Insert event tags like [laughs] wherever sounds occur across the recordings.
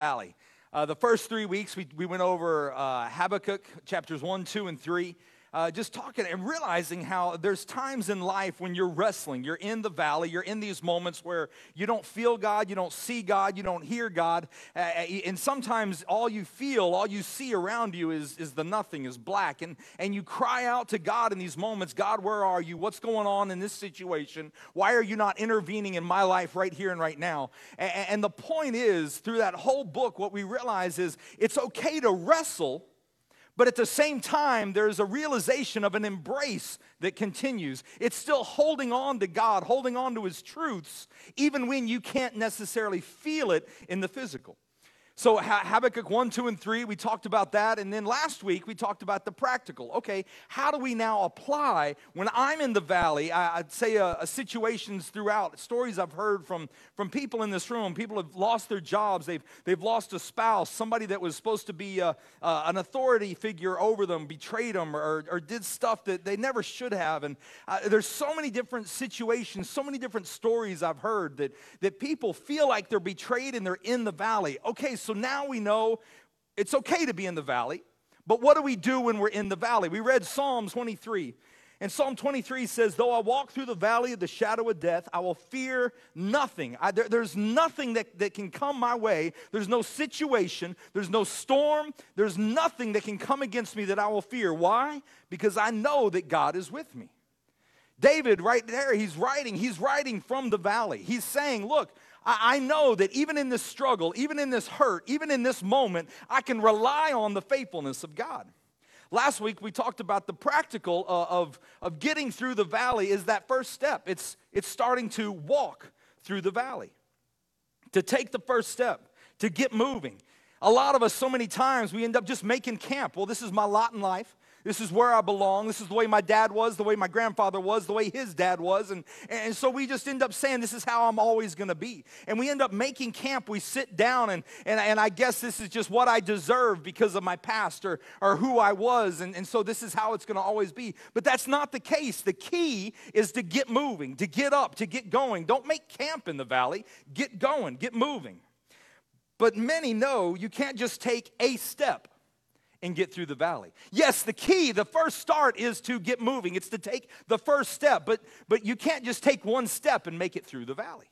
Valley. Uh, the first three weeks, we, we went over uh, Habakkuk chapters 1, 2, and 3 uh, just talking and realizing how there's times in life when you're wrestling. You're in the valley. You're in these moments where you don't feel God, you don't see God, you don't hear God. Uh, uh and sometimes all you feel, all you see around you is, is the nothing, is black. And, and you cry out to God in these moments God, where are you? What's going on in this situation? Why are you not intervening in my life right here and right now? And, and the point is, through that whole book, what we realize is it's okay to wrestle but at the same time, there's a realization of an embrace that continues. It's still holding on to God, holding on to His truths, even when you can't necessarily feel it in the physical. So, Habakkuk 1, 2, and 3, we talked about that. And then last week, we talked about the practical. Okay, how do we now apply when I'm in the valley? I, would say uh, uh, situations throughout, stories I've heard from, from people in this room. People have lost their jobs, they've, they've lost a spouse, somebody that was supposed to be uh, uh, an authority figure over them betrayed them or, or did stuff that they never should have. And uh, there's so many different situations, so many different stories I've heard that, that people feel like they're betrayed and they're in the valley. Okay, so so now we know it's okay to be in the valley, but what do we do when we're in the valley? We read Psalm 23. And Psalm 23 says, Though I walk through the valley of the shadow of death, I will fear nothing. I, there, there's nothing that, that can come my way. There's no situation. There's no storm. There's nothing that can come against me that I will fear. Why? Because I know that God is with me. David, right there, he's writing, he's writing from the valley. He's saying, Look, I, know that even in this struggle, even in this hurt, even in this moment, I can rely on the faithfulness of God. Last week we talked about the practical uh, of, of getting through the valley is that first step. It's, it's starting to walk through the valley, to take the first step, to get moving. A lot of us, so many times, we end up just making camp. Well, this is my lot in life. This is where I belong. This is the way my dad was, the way my grandfather was, the way his dad was. And, and so we just end up saying, This is how I'm always going to be. And we end up making camp. We sit down, and, and, and I guess this is just what I deserve because of my past or, or who I was. And, and so this is how it's going to always be. But that's not the case. The key is to get moving, to get up, to get going. Don't make camp in the valley. Get going, get moving. But many know you can't just take a step and get through the valley. Yes, the key, the first start is to get moving. It's to take the first step, but but you can't just take one step and make it through the valley.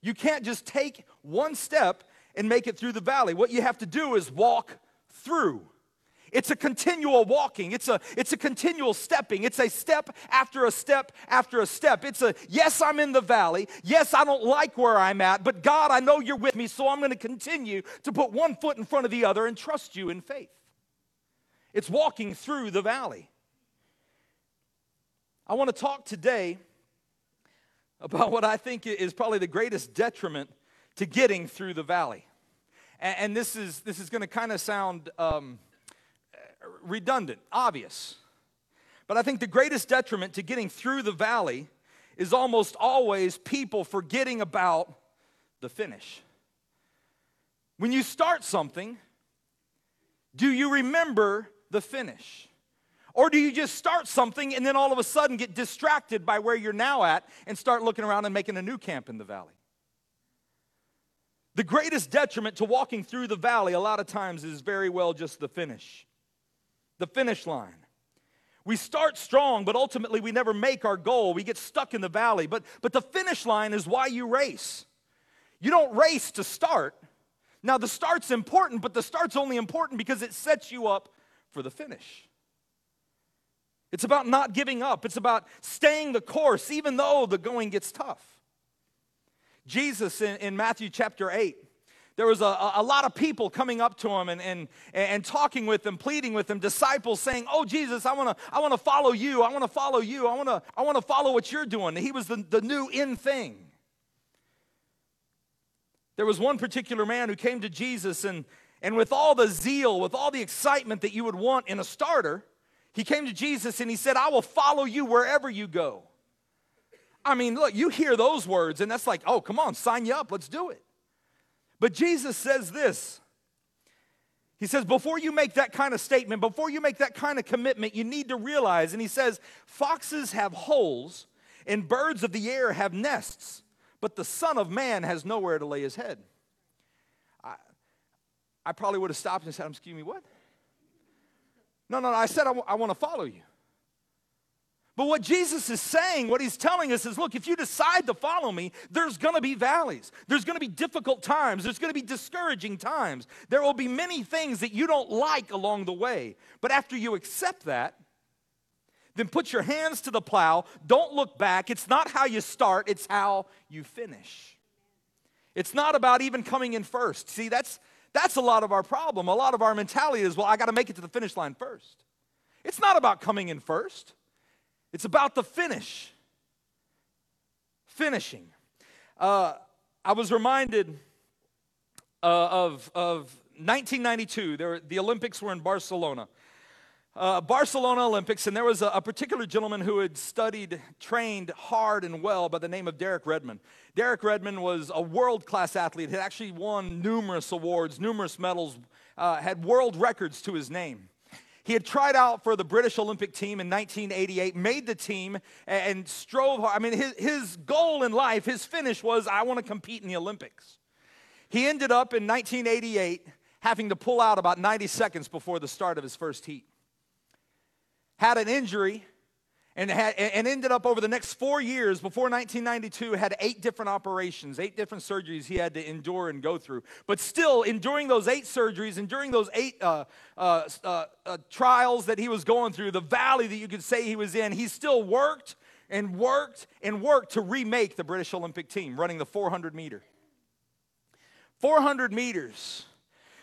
You can't just take one step and make it through the valley. What you have to do is walk through it's a continual walking. It's a, it's a continual stepping. It's a step after a step after a step. It's a, yes, I'm in the valley. Yes, I don't like where I'm at, but God, I know you're with me, so I'm going to continue to put one foot in front of the other and trust you in faith. It's walking through the valley. I want to talk today about what I think is probably the greatest detriment to getting through the valley. And, and this is, this is going to kind of sound. Um, redundant, obvious. But I think the greatest detriment to getting through the valley is almost always people forgetting about the finish. When you start something, do you remember the finish? Or do you just start something and then all of a sudden get distracted by where you're now at and start looking around and making a new camp in the valley? The greatest detriment to walking through the valley a lot of times is very well just the finish the finish line. We start strong, but ultimately we never make our goal. We get stuck in the valley. But, but the finish line is why you race. You don't race to start. Now, the start's important, but the start's only important because it sets you up for the finish. It's about not giving up, it's about staying the course, even though the going gets tough. Jesus in, in Matthew chapter 8, there was a, a lot of people coming up to him and, and, and talking with him, pleading with him, disciples saying, Oh, Jesus, I wanna, I wanna follow you. I wanna follow you. I wanna, I wanna follow what you're doing. He was the, the new in thing. There was one particular man who came to Jesus, and, and with all the zeal, with all the excitement that you would want in a starter, he came to Jesus and he said, I will follow you wherever you go. I mean, look, you hear those words, and that's like, oh, come on, sign you up, let's do it. But Jesus says this He says, before you make that kind of statement, before you make that kind of commitment, you need to realize, and He says, foxes have holes and birds of the air have nests, but the Son of Man has nowhere to lay his head. I, I probably would have stopped and said, Excuse me, what? No, no, no. I said, I, w- I want to follow you. But what Jesus is saying, what he's telling us is look, if you decide to follow me, there's going to be valleys. There's going to be difficult times. There's going to be discouraging times. There will be many things that you don't like along the way. But after you accept that, then put your hands to the plow. Don't look back. It's not how you start, it's how you finish. It's not about even coming in first. See, that's that's a lot of our problem. A lot of our mentality is, well, I got to make it to the finish line first. It's not about coming in first. It's about the finish. Finishing. Uh, I was reminded uh, of, of 1992. There, the Olympics were in Barcelona. Uh, Barcelona Olympics, and there was a, a, particular gentleman who had studied, trained hard and well by the name of Derek Redmond. Derek Redmond was a world class athlete, had actually won numerous awards, numerous medals, uh, had world records to his name. He had tried out for the British Olympic team in 1988, made the team, and strove hard. I mean, his, his goal in life, his finish was, I want to compete in the Olympics. He ended up in 1988 having to pull out about 90 seconds before the start of his first heat. Had an injury and, had, and ended up over the next four years before 1992 had eight different operations eight different surgeries he had to endure and go through. But still enduring those eight surgeries and during those eight uh, uh, uh, uh, trials that he was going through the valley that you could say he was in he still worked and worked and worked to remake the british olympic team running the 400 meter. 400 meters.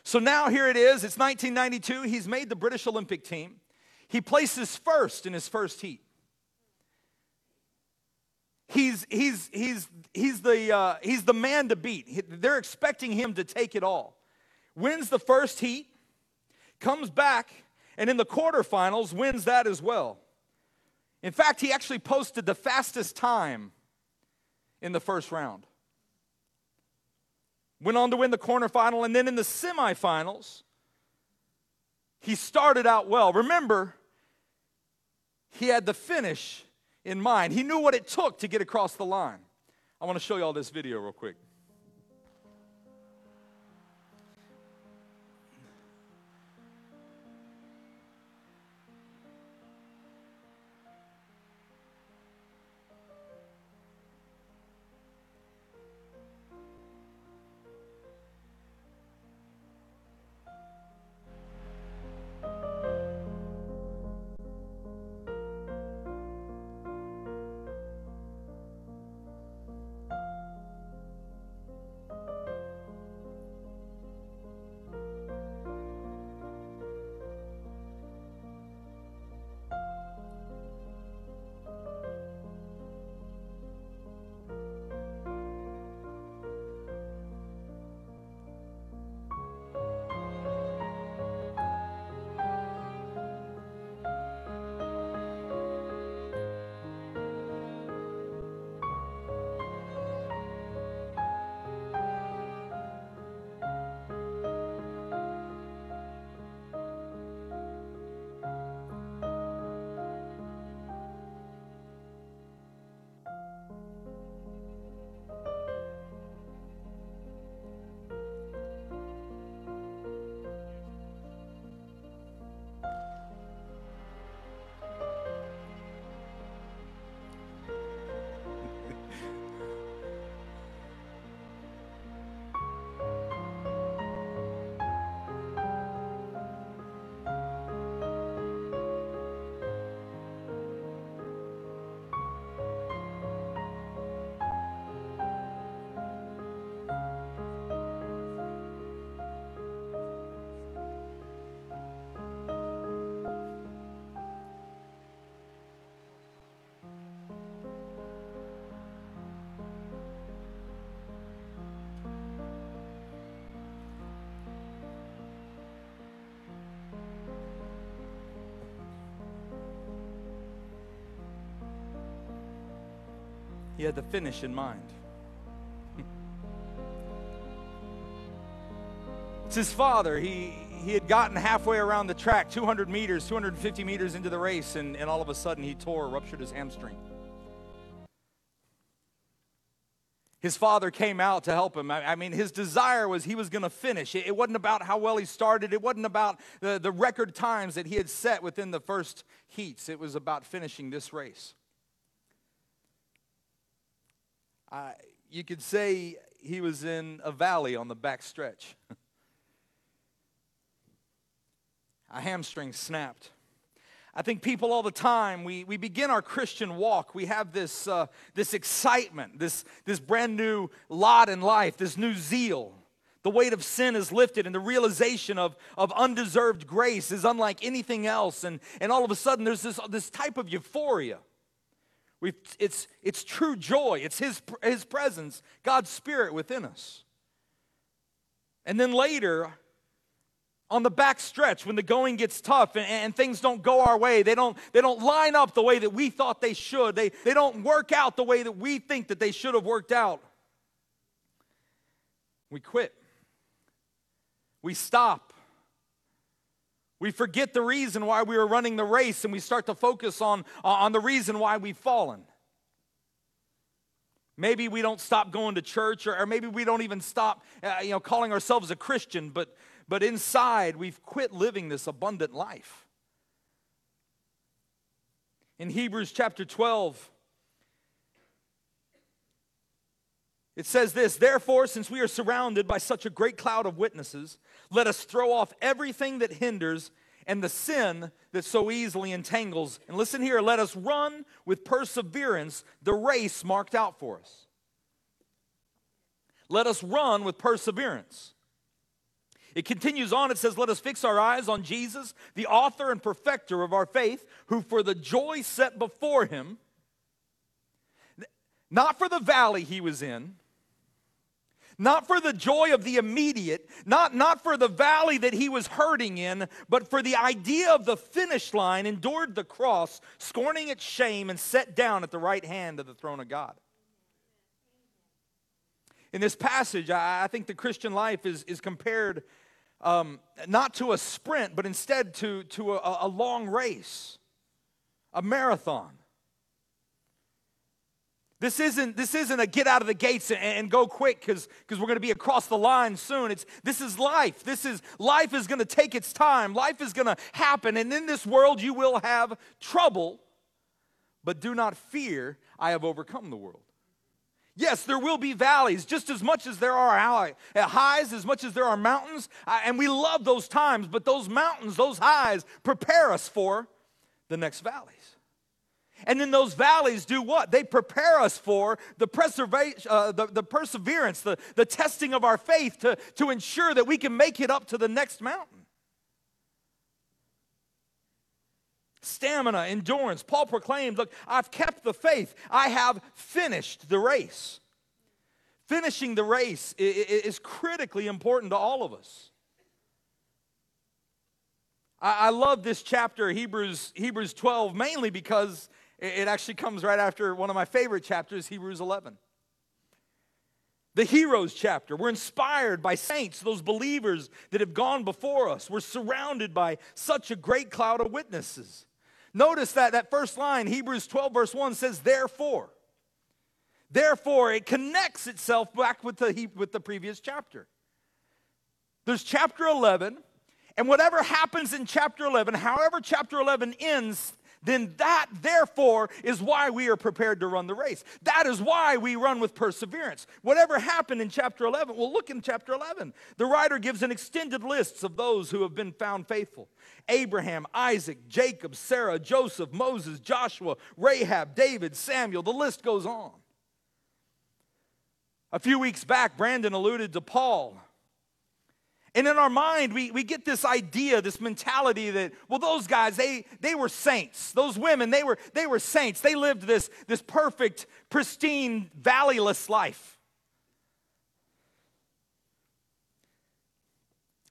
So now here it is it's 1992 he's made the british olympic team. He places first in his first heat He's, he's, he's, he's, the, uh, he's the man to beat. They're expecting him to take it all. Wins the first heat, comes back, and in the quarterfinals wins that as well. In fact, he actually posted the fastest time in the first round. Went on to win the quarterfinal, and then in the semifinals, he started out well. Remember, he had the finish in mind. He knew what it took to get across the line. I want to show you all this video real quick. He had the finish in mind. [laughs] it's his father. He, he had gotten halfway around the track, 200 meters, 250 meters into the race, and, and all of a sudden he tore, ruptured his hamstring. his father came out to help him. I, mean, his desire was he was going to finish. It, it, wasn't about how well he started, it wasn't about the, the record times that he had set within the first heats. It was about finishing this race. Uh, you could say he was in a valley on the back stretch. [laughs] a hamstring snapped. I think people all the time, we, we begin our Christian walk, we have this, uh, this excitement, this, this brand new lot in life, this new zeal. The weight of sin is lifted, and the realization of, of undeserved grace is unlike anything else. And, and all of a sudden, there's this, this type of euphoria. We it's, it's true joy, it's his, his presence, God's Spirit within us. And then later, on the back stretch when the going gets tough and, and, things don't go our way they don't they don't line up the way that we thought they should. They, they don't work out the way that we think that they should have worked out. We quit. We stop we forget the reason why we were running the race and we start to focus on on the reason why we've fallen maybe we don't stop going to church or, or maybe we don't even stop uh, you know calling ourselves a christian but but inside we've quit living this abundant life. In Hebrews chapter 12, it says this Therefore, since we are surrounded by such a great cloud of witnesses, let us throw off everything that hinders and the sin that so easily entangles. And listen here, let us run with perseverance the race marked out for us. Let us run with perseverance. It continues on, it says, Let us fix our eyes on Jesus, the author and perfecter of our faith, who for the joy set before him, not for the valley he was in, not for the joy of the immediate, not, not for the valley that he was hurting in, but for the idea of the finish line, endured the cross, scorning its shame, and set down at the right hand of the throne of God. In this passage, I, I think the Christian life is, is compared um, not to a sprint, but instead to, to a, a long race, a marathon. This isn't, this isn't a get out of the gates and, and go quick because we're going to be across the line soon. It's, this is life. This is life is going to take its time. Life is going to happen. And in this world, you will have trouble. But do not fear, I have overcome the world. Yes, there will be valleys just as much as there are uh, highs, as much as there are mountains. And we love those times, but those mountains, those highs, prepare us for the next valleys. And then those valleys do what? They prepare us for the, preservation, uh, the, the perseverance, the, the testing of our faith to, to ensure that we can make it up to the next mountain. stamina, endurance. Paul proclaimed, Look, I've kept the faith, I have finished the race. Finishing the race is critically important to all of us. I love this chapter, Hebrews, Hebrews 12, mainly because it actually comes right after one of my favorite chapters, Hebrews 11. The heroes chapter. We're inspired by saints, those believers that have gone before us. We're surrounded by such a great cloud of witnesses. Notice that that first line, Hebrews 12, verse 1, says, therefore. Therefore, it connects itself back with the, with the previous chapter. There's chapter 11, and whatever happens in chapter 11, however chapter 11 ends, then that, therefore, is why we are prepared to run the race. That is why we run with perseverance. Whatever happened in chapter 11, well, look in chapter 11. The writer gives an extended list of those who have been found faithful Abraham, Isaac, Jacob, Sarah, Joseph, Moses, Joshua, Rahab, David, Samuel. The list goes on. A few weeks back, Brandon alluded to Paul and in our mind, we, we get this idea, this mentality that, well, those guys, they, they were saints. Those women, they were, they were saints. They lived this, this perfect, pristine, valleyless life.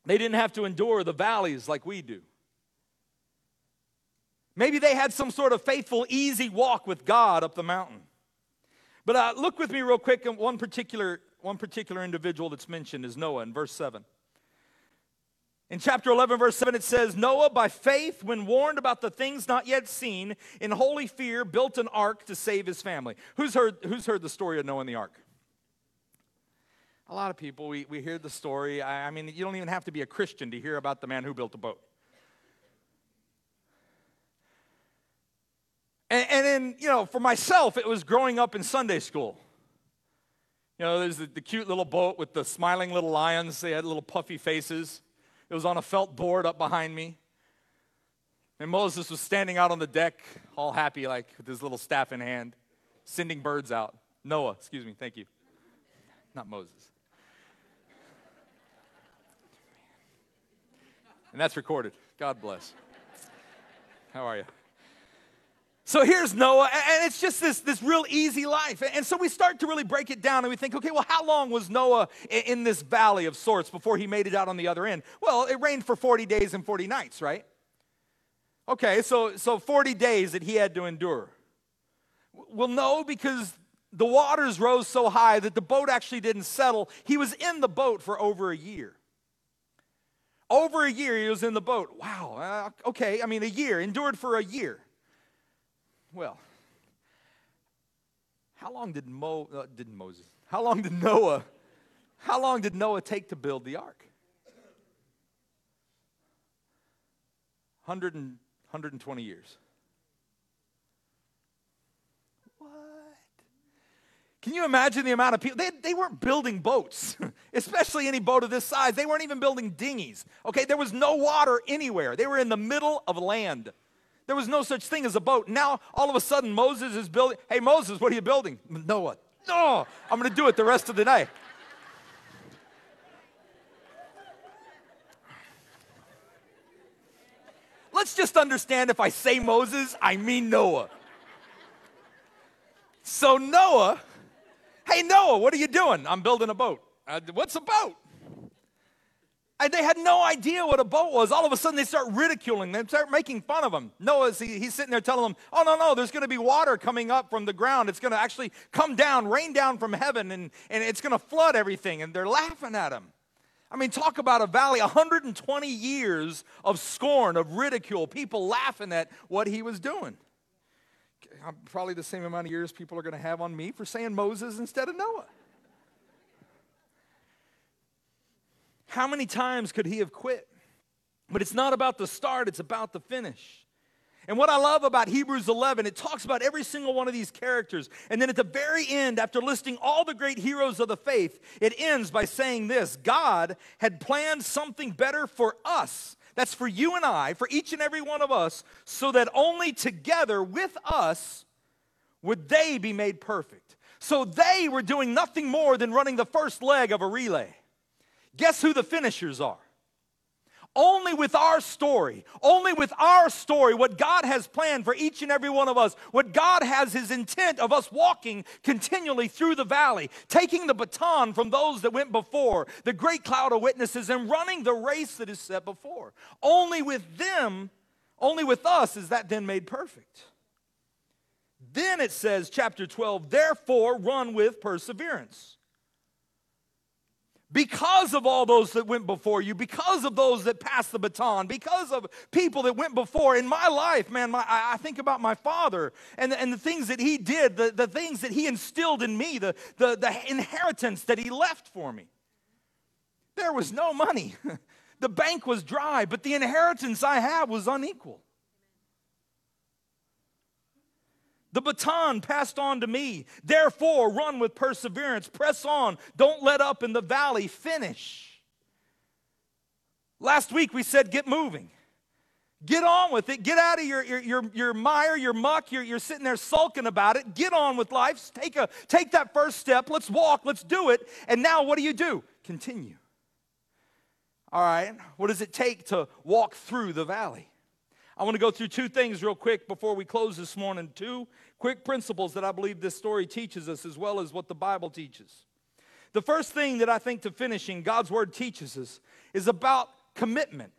They didn't have to endure the valleys like we do. Maybe they had some sort of faithful, easy walk with God up the mountain. But uh, look with me real quick at one particular, one particular individual that's mentioned is Noah in verse 7. In chapter 11, verse 7, it says, Noah, by faith, when warned about the things not yet seen, in holy fear, built an ark to save his family. Who's heard, who's heard the story of Noah and the ark? A lot of people, we, we hear the story. I, I mean, you don't even have to be a Christian to hear about the man who built a boat. And, and then, you know, for myself, it was growing up in Sunday school. You know, there's the, the, cute little boat with the smiling little lions. They had little puffy faces. It was on a felt board up behind me. And Moses was standing out on the deck, all happy, like with his little staff in hand, sending birds out. Noah, excuse me, thank you. Not Moses. And that's recorded. God bless. How are you? So here's Noah, and it's just this, this real easy life. And so we start to really break it down and we think, okay, well, how long was Noah in this valley of sorts before he made it out on the other end? Well, it rained for 40 days and 40 nights, right? Okay, so, so 40 days that he had to endure. Well, no, because the waters rose so high that the boat actually didn't settle. He was in the boat for over a year. Over a year, he was in the boat. Wow, uh, okay, I mean, a year, endured for a year. Well, how long did Mo, uh, did Moses, how long did Noah, how long did Noah take to build the ark? 100 and, 120 years. What? Can you imagine the amount of people? They, they weren't building boats, [laughs] especially any boat of this size. They weren't even building dinghies. Okay, there was no water anywhere. They were in the middle of land. There was no such thing as a boat. Now, all of a sudden, Moses is building. Hey, Moses, what are you building? Noah. No, I'm going to do it the rest of the night. Let's just understand if I say Moses, I mean Noah. So, Noah, hey, Noah, what are you doing? I'm building a boat. Uh, what's a boat? And they had no idea what a boat was. All of a sudden, they start ridiculing them, start making fun of them. Noah's, he, he's sitting there telling them, Oh, no, no, there's going to be water coming up from the ground. It's going to actually come down, rain down from heaven, and, and it's going to flood everything. And they're laughing at him. I mean, talk about a valley, 120 years of scorn, of ridicule, people laughing at what he was doing. Probably the same amount of years people are going to have on me for saying Moses instead of Noah. How many times could he have quit? But it's not about the start, it's about the finish. And what I love about Hebrews 11, it talks about every single one of these characters. And then at the very end, after listing all the great heroes of the faith, it ends by saying this God had planned something better for us. That's for you and I, for each and every one of us, so that only together with us would they be made perfect. So they were doing nothing more than running the first leg of a relay. Guess who the finishers are? Only with our story, only with our story, what God has planned for each and every one of us, what God has His intent of us walking continually through the valley, taking the baton from those that went before, the great cloud of witnesses, and running the race that is set before. Only with them, only with us is that then made perfect. Then it says, chapter 12, therefore run with perseverance because of all those that went before you, because of those that passed the baton, because of people that went before. In my life, man, my, I think about my father and, and the things that he did, the, the things that he instilled in me, the, the, the inheritance that he left for me. There was no money. [laughs] the bank was dry, but the inheritance I have was unequal. The baton passed on to me. Therefore, run with perseverance. Press on. Don't let up in the valley. Finish. Last week we said, get moving. Get on with it. Get out of your, your, your, your mire, your muck. You're, you're sitting there sulking about it. Get on with life. Take, a, take that first step. Let's walk. Let's do it. And now what do you do? Continue. All right. What does it take to walk through the valley? I want to go through two things real quick before we close this morning. Two quick principles that I believe this story teaches us, as well as what the Bible teaches. The first thing that I think to finishing God's word teaches us is about commitment.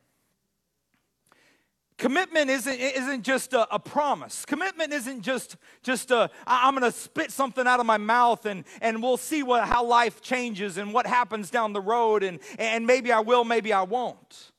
Commitment isn't, isn't just a, a, promise. Commitment isn't just, just a, I'm going to spit something out of my mouth and, and we'll see what, how life changes and what happens down the road, and, and maybe I will, maybe I won't.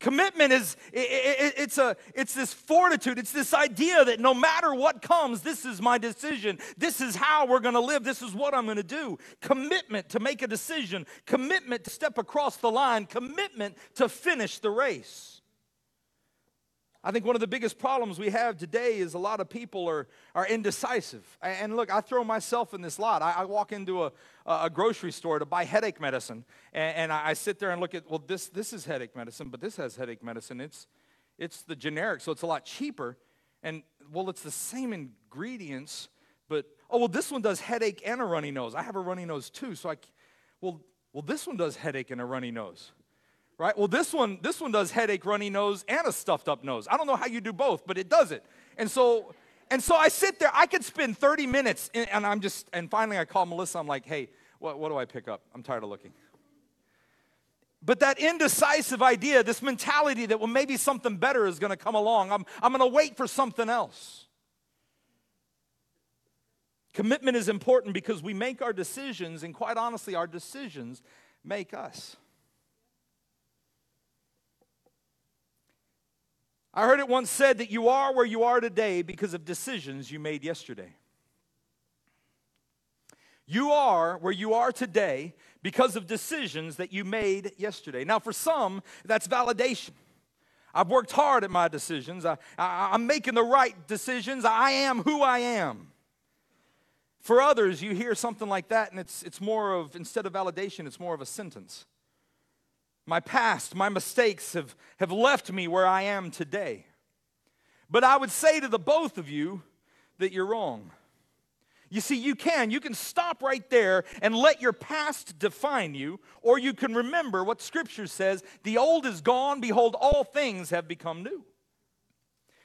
Commitment is it's a it's this fortitude, it's this idea that no matter what comes, this is my decision. This is how we're going to live. This is what I'm going to do. Commitment to make a decision, commitment to step across the line, commitment to finish the race. I think one of the biggest problems we have today is a lot of people are, are indecisive. And look, I throw myself in this lot. I, I walk into a, a grocery store to buy headache medicine, and, and I sit there and look at, well, this, this is headache medicine, but this has headache medicine. It's, it's the generic, so it's a lot cheaper. And, well, it's the same ingredients, but, oh, well, this one does headache and a runny nose. I have a runny nose too, so I, well, well, this one does headache and a runny nose right? Well, this one, this one does headache, runny nose, and a stuffed up nose. I don't know how you do both, but it does it. And so, and so I sit there. I could spend 30 minutes, in, and I'm just, and finally I call Melissa. I'm like, hey, what, what do I pick up? I'm tired of looking. But that indecisive idea, this mentality that well, maybe something better is going to come along. I'm, I'm going to wait for something else. Commitment is important because we make our decisions, and quite honestly, our decisions make us. I heard it once said that you are where you are today because of decisions you made yesterday. You are where you are today because of decisions that you made yesterday. Now, for some, that's validation. I've worked hard at my decisions. I, am making the right decisions. I am who I am. For others, you hear something like that, and it's, it's more of, instead of validation, it's more of a sentence. My past, my mistakes have, have left me where I am today. But I would say to the both of you that you're wrong. You see, you can. You can stop right there and let your past define you, or you can remember what Scripture says the old is gone, behold, all things have become new.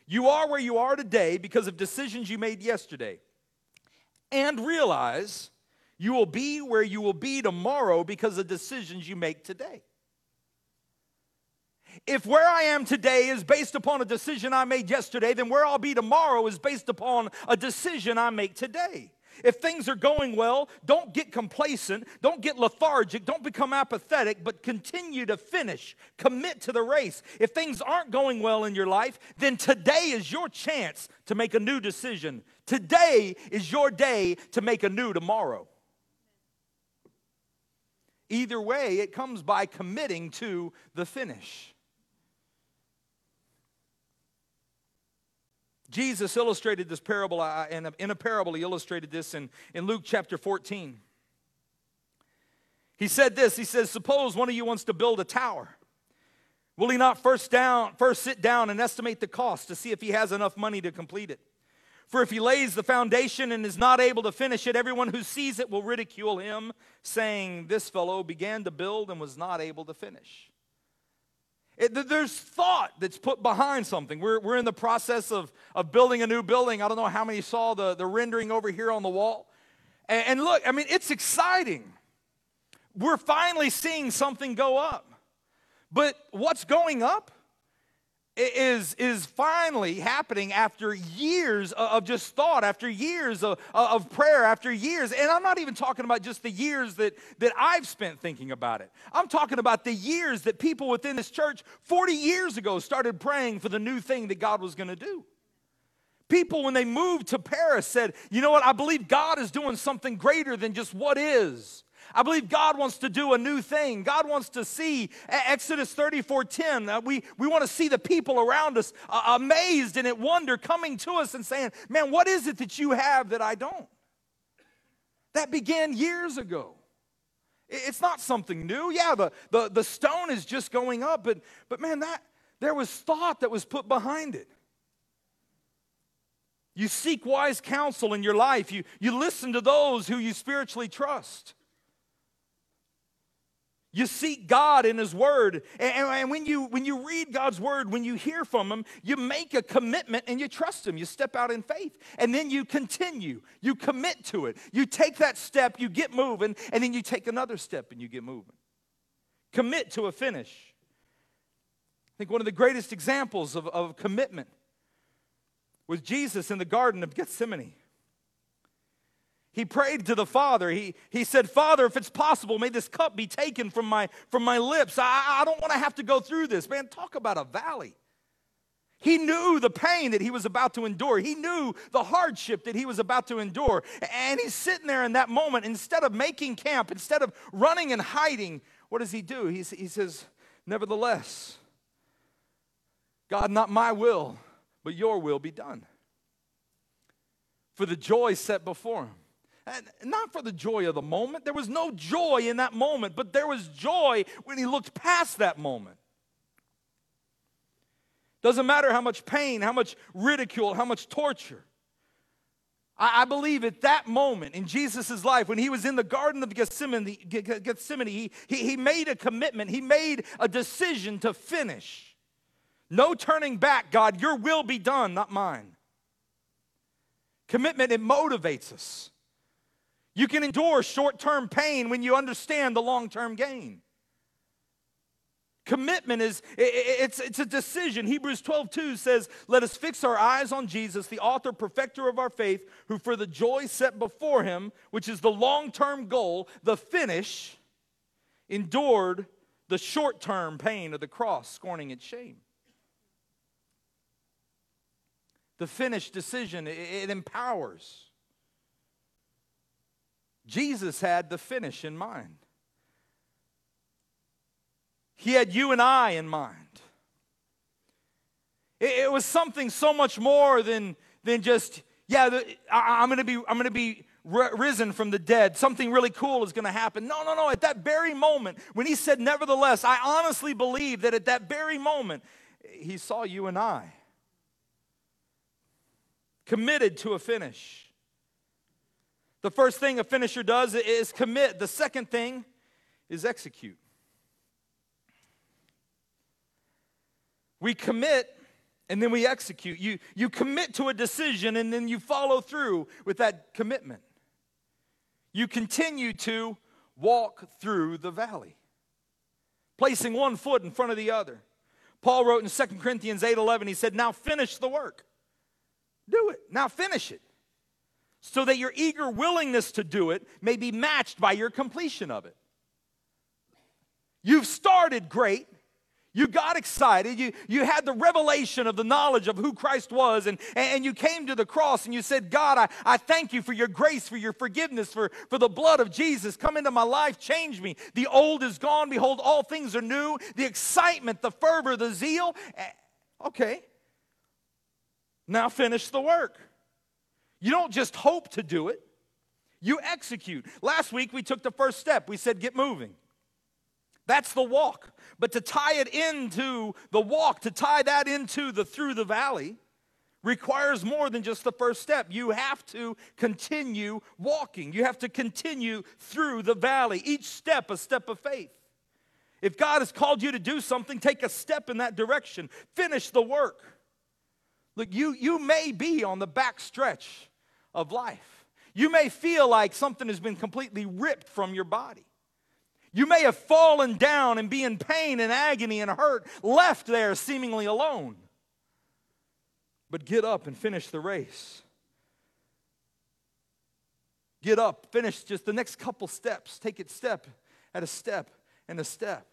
You are where you are today because of decisions you made yesterday. And realize you will be where you will be tomorrow because of decisions you make today. If where I am today is based upon a decision I made yesterday, then where I'll be tomorrow is based upon a decision I make today. If things are going well, don't get complacent, don't get lethargic, don't become apathetic, but continue to finish. Commit to the race. If things aren't going well in your life, then today is your chance to make a new decision. Today is your day to make a new tomorrow. Either way, it comes by committing to the finish. Jesus illustrated this parable, and in a parable, he illustrated this in, in Luke chapter 14. He said this He says, Suppose one of you wants to build a tower. Will he not first, down, first sit down and estimate the cost to see if he has enough money to complete it? For if he lays the foundation and is not able to finish it, everyone who sees it will ridicule him, saying, This fellow began to build and was not able to finish. It, there's thought that's put behind something. We're, we're in the process of, of building a new building. I don't know how many saw the, the rendering over here on the wall. And, and look, I mean, it's exciting. We're finally seeing something go up. But what's going up is, is finally happening after years of just thought, after years of, of prayer, after years. And I'm not even talking about just the years that, that I've spent thinking about it. I'm talking about the years that people within this church 40 years ago started praying for the new thing that God was going to do. People, when they moved to Paris, said, You know what? I believe God is doing something greater than just what is. I believe God wants to do a new thing. God wants to see Exodus 34 10. Uh, we, we want to see the people around us uh, amazed and at wonder coming to us and saying, Man, what is it that you have that I don't? That began years ago. It's not something new. Yeah, the, the, the stone is just going up, but, but man, that there was thought that was put behind it. You seek wise counsel in your life. You, you listen to those who you spiritually trust. You seek God in His Word. And, and, when, you, when you read God's Word, when you hear from Him, you make a commitment and you trust Him. You step out in faith. And then you continue. You commit to it. You take that step, you get moving, and then you take another step and you get moving. Commit to a finish. I think one of the greatest examples of, of commitment was Jesus in the Garden of Gethsemane. He prayed to the Father. He, he said, Father, if it's possible, may this cup be taken from my, from my lips. I, I don't want to have to go through this. Man, talk about a valley. He knew the pain that he was about to endure. He knew the hardship that he was about to endure. And he's sitting there in that moment, instead of making camp, instead of running and hiding, what does he do? He's, he says, Nevertheless, God, not my will, but your will be done. For the joy set before him. Not for the joy of the moment. There was no joy in that moment, but there was joy when he looked past that moment. Doesn't matter how much pain, how much ridicule, how much torture. I, I believe at that moment in Jesus' life, when he was in the Garden of Gethsemane, Gethsemane he, he, he made a commitment, he made a decision to finish. No turning back, God, your will be done, not mine. Commitment, it motivates us. You can endure short term pain when you understand the long term gain. Commitment is it's, it's a decision. Hebrews 12, 2 says, Let us fix our eyes on Jesus, the author, perfecter of our faith, who for the joy set before him, which is the long-term goal, the finish, endured the short-term pain of the cross, scorning its shame. The finished decision, it, it empowers. Jesus had the finish in mind. He had you and I in mind. It, it was something so much more than, than just, yeah, the, I, am going to be, I'm going to be risen from the dead. Something really cool is going to happen. No, no, no. At that very moment, when he said, nevertheless, I honestly believe that at that very moment, he saw you and I committed to a finish. The first thing a finisher does is commit, the second thing is execute. We commit and then we execute. You, you commit to a decision and then you follow through with that commitment. You continue to walk through the valley, placing one foot in front of the other. Paul wrote in 2 Corinthians 8 11, he said, Now finish the work. Do it. Now finish it. So that your eager willingness to do it may be matched by your completion of it. You've started great. You got excited. You, you had the revelation of the knowledge of who Christ was, and, and you came to the cross and you said, God, I, I thank you for your grace, for your forgiveness, for, for the blood of Jesus. Come into my life, change me. The old is gone. Behold, all things are new. The excitement, the fervor, the zeal. Eh, okay. Now finish the work. You don't just hope to do it, you execute. Last week we took the first step. We said, get moving. That's the walk. But to tie it into the walk, to tie that into the through the valley, requires more than just the first step. You have to continue walking. You have to continue through the valley. Each step a step of faith. If God has called you to do something, take a step in that direction. Finish the work. Look, you, you may be on the back stretch of life. You may feel like something has been completely ripped from your body. You may have fallen down and be in pain and agony and hurt, left there seemingly alone. But get up and finish the race. Get up, finish just the next couple steps. Take it step at a step and a step.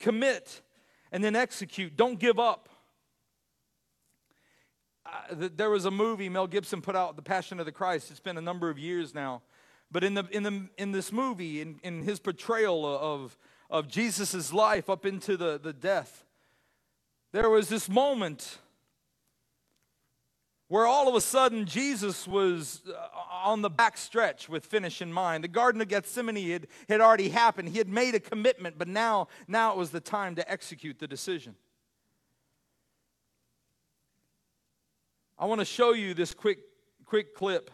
Commit and then execute. Don't give up. There was a movie Mel Gibson put out, The Passion of the Christ. It's been a number of years now. But in, the, in, the, in this movie, in, in his portrayal of, of Jesus' life up into the, the death, there was this moment where all of a sudden Jesus was uh, on the back stretch with finish in mind. The Garden of Gethsemane had, had already happened. He had made a commitment, but now, now it was the time to execute the decision. I want to show you this quick, quick clip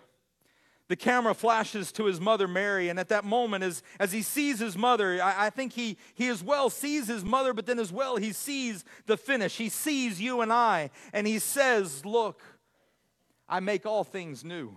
the camera flashes to his mother Mary, and at that moment, as, as he sees his mother, I, I, think he, he as well sees his mother, but then as well he sees the finish. He sees you and I, and he says, Look, I make all things new.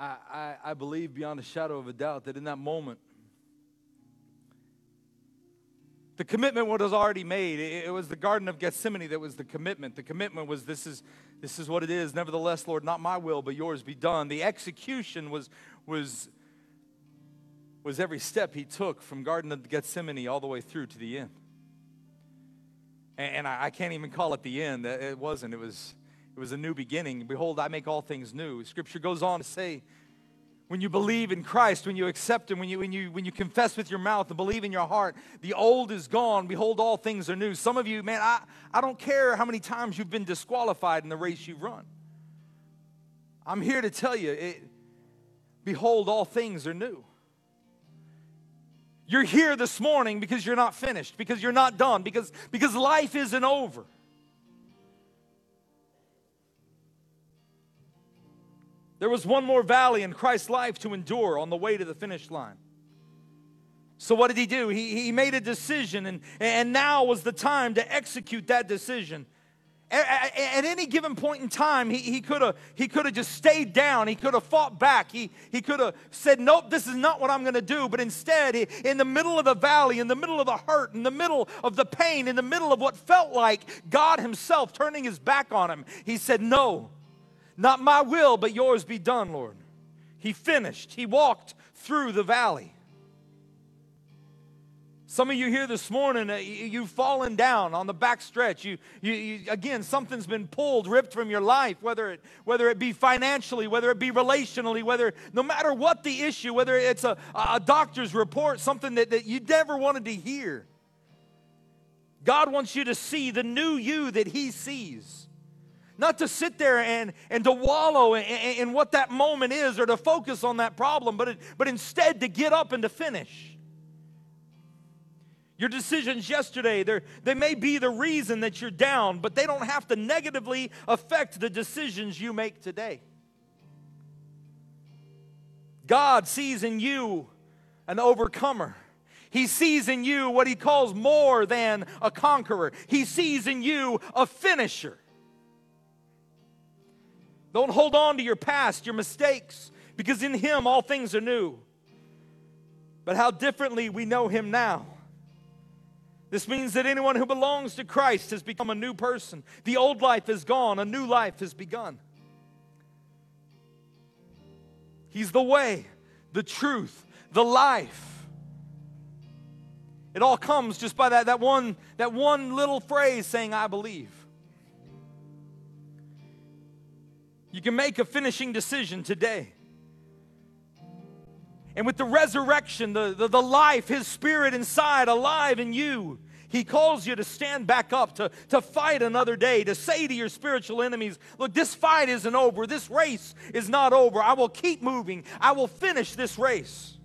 I, I, I believe beyond a shadow of a doubt that in that moment, the commitment was already made. It, it was the Garden of Gethsemane that was the commitment. The commitment was this is, this is what it is. Nevertheless, Lord, not my will, but yours be done. The execution was, was, was every step he took from Garden of Gethsemane all the way through to the end. And, and I, I can't even call it the end. It wasn't. It was it was a new beginning. Behold, I make all things new. Scripture goes on to say, when you believe in Christ, when you accept Him, when you, when, you, when you confess with your mouth and believe in your heart, the old is gone. Behold, all things are new. Some of you, man, I, I don't care how many times you've been disqualified in the race you've run. I'm here to tell you, it, behold, all things are new. You're here this morning because you're not finished, because you're not done, because, because life isn't over. There was one more valley in Christ's life to endure on the way to the finish line. So, what did he do? He, he made a decision, and, and now was the time to execute that decision. At, at, any given point in time, he, he could have he could have just stayed down. He could have fought back. He, he could have said, Nope, this is not what I'm going to do. But instead, he, in the middle of the valley, in the middle of the hurt, in the middle of the pain, in the middle of what felt like God Himself turning His back on him, he said, No, not my will, but yours be done, Lord. He finished, he walked through the valley. Some of you here this morning, uh, you, have fallen down on the back stretch. You, you, you, again, something's been pulled, ripped from your life, whether it, whether it be financially, whether it be relationally, whether, no matter what the issue, whether it's a, a doctor's report, something that, that you never wanted to hear. God wants you to see the new you that He sees. Not to sit there and, and to wallow in, in, what that moment is or to focus on that problem, but, it, but instead to get up and to finish. Your decisions yesterday, they may be the reason that you're down, but they don't have to negatively affect the decisions you make today. God sees in you an overcomer. He sees in you what he calls more than a conqueror. He sees in you a finisher. Don't hold on to your past, your mistakes, because in Him all things are new. But how differently we know Him now. This means that anyone who belongs to Christ has become a new person. The old life is gone, a new life has begun. He's the way, the truth, the life. It all comes just by that, that, one, that one little phrase saying, I believe. You can make a finishing decision today. And with the resurrection, the, the, the, life, His Spirit inside, alive in you, He calls you to stand back up, to, to fight another day, to say to your spiritual enemies, Look, this fight isn't over. This race is not over. I will keep moving. I will finish this race,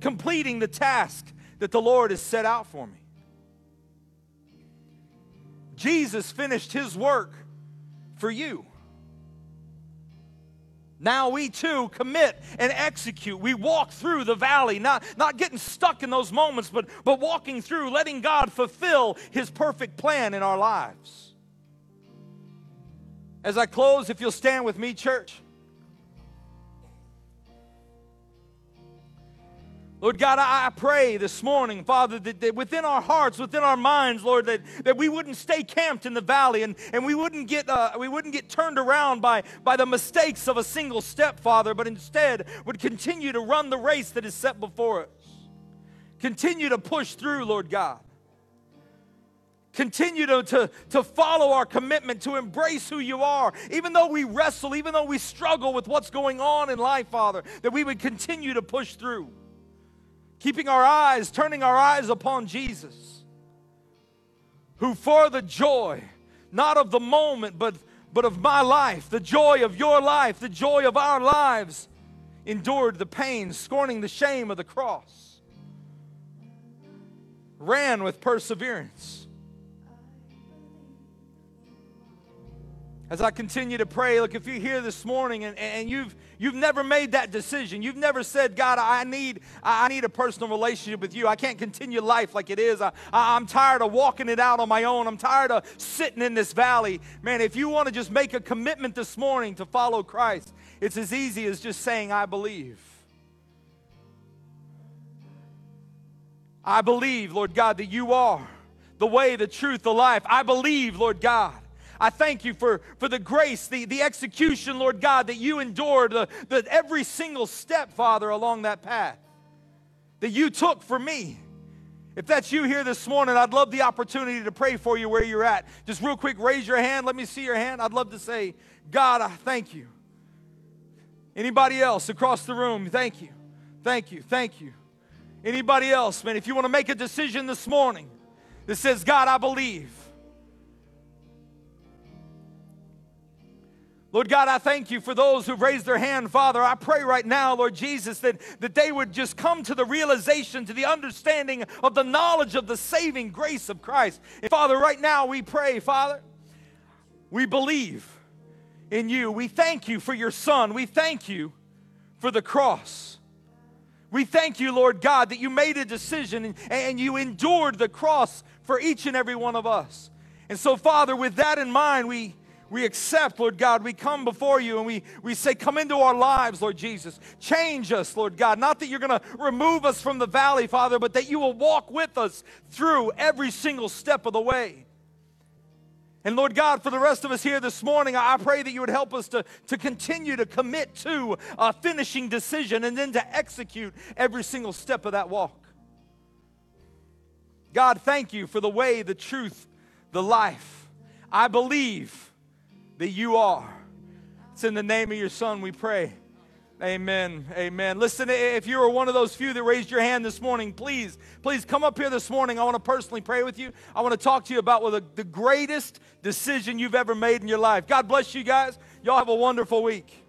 completing the task that the Lord has set out for me. Jesus finished His work for you. Now we too commit and execute. We walk through the valley, not, not getting stuck in those moments, but, but walking through, letting God fulfill His perfect plan in our lives. As I close, if you'll stand with me, church. Lord God, I pray this morning, Father, that, that, within our hearts, within our minds, Lord, that, that we wouldn't stay camped in the valley and, and we, wouldn't get, uh, we wouldn't get turned around by, by the mistakes of a single step, Father, but instead would continue to run the race that is set before us. Continue to push through, Lord God. Continue to, to, to follow our commitment to embrace who you are. Even though we wrestle, even though we struggle with what's going on in life, Father, that we would continue to push through keeping our eyes, turning our eyes upon Jesus, who for the joy, not of the moment, but, but of my life, the joy of your life, the joy of our lives, endured the pain, scorning the shame of the cross, ran with perseverance. As I continue to pray, look, if you're here this morning and, and you've You've never made that decision. You've never said, God, I need, I need a personal relationship with you. I can't continue life like it is. I, I'm tired of walking it out on my own. I'm tired of sitting in this valley. Man, if you want to just make a commitment this morning to follow Christ, it's as easy as just saying, I believe. I believe, Lord God, that you are the way, the truth, the life. I believe, Lord God, I thank you for, for the grace, the, the execution, Lord God, that you endured, the, the, every single step, Father, along that path that you took for me. If that's you here this morning, I'd love the opportunity to pray for you where you're at. Just real quick, raise your hand. Let me see your hand. I'd love to say, God, I thank you. Anybody else across the room, thank you. Thank you. Thank you. Anybody else, man, if you want to make a decision this morning that says, God, I believe. Lord God, I thank you for those who've raised their hand, Father. I pray right now, Lord Jesus, that, that they would just come to the realization, to the understanding of the knowledge of the saving grace of Christ. And Father, right now we pray, Father, we believe in you. We thank you for your Son. We thank you for the cross. We thank you, Lord God, that you made a decision and, and you endured the cross for each and every one of us. And so, Father, with that in mind, we we accept, Lord God, we come before you and we, we say, Come into our lives, Lord Jesus. Change us, Lord God. Not that you're going to remove us from the valley, Father, but that you will walk with us through every single step of the way. And Lord God, for the rest of us here this morning, I pray that you would help us to, to continue to commit to a finishing decision and then to execute every single step of that walk. God, thank you for the way, the truth, the life. I believe that you are. It's in the name of your Son we pray. Amen. Amen. Listen, if you are one of those few that raised your hand this morning, please, please come up here this morning. I want to personally pray with you. I want to talk to you about what the, the greatest decision you've ever made in your life. God bless you guys. Y'all have a wonderful week.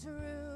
True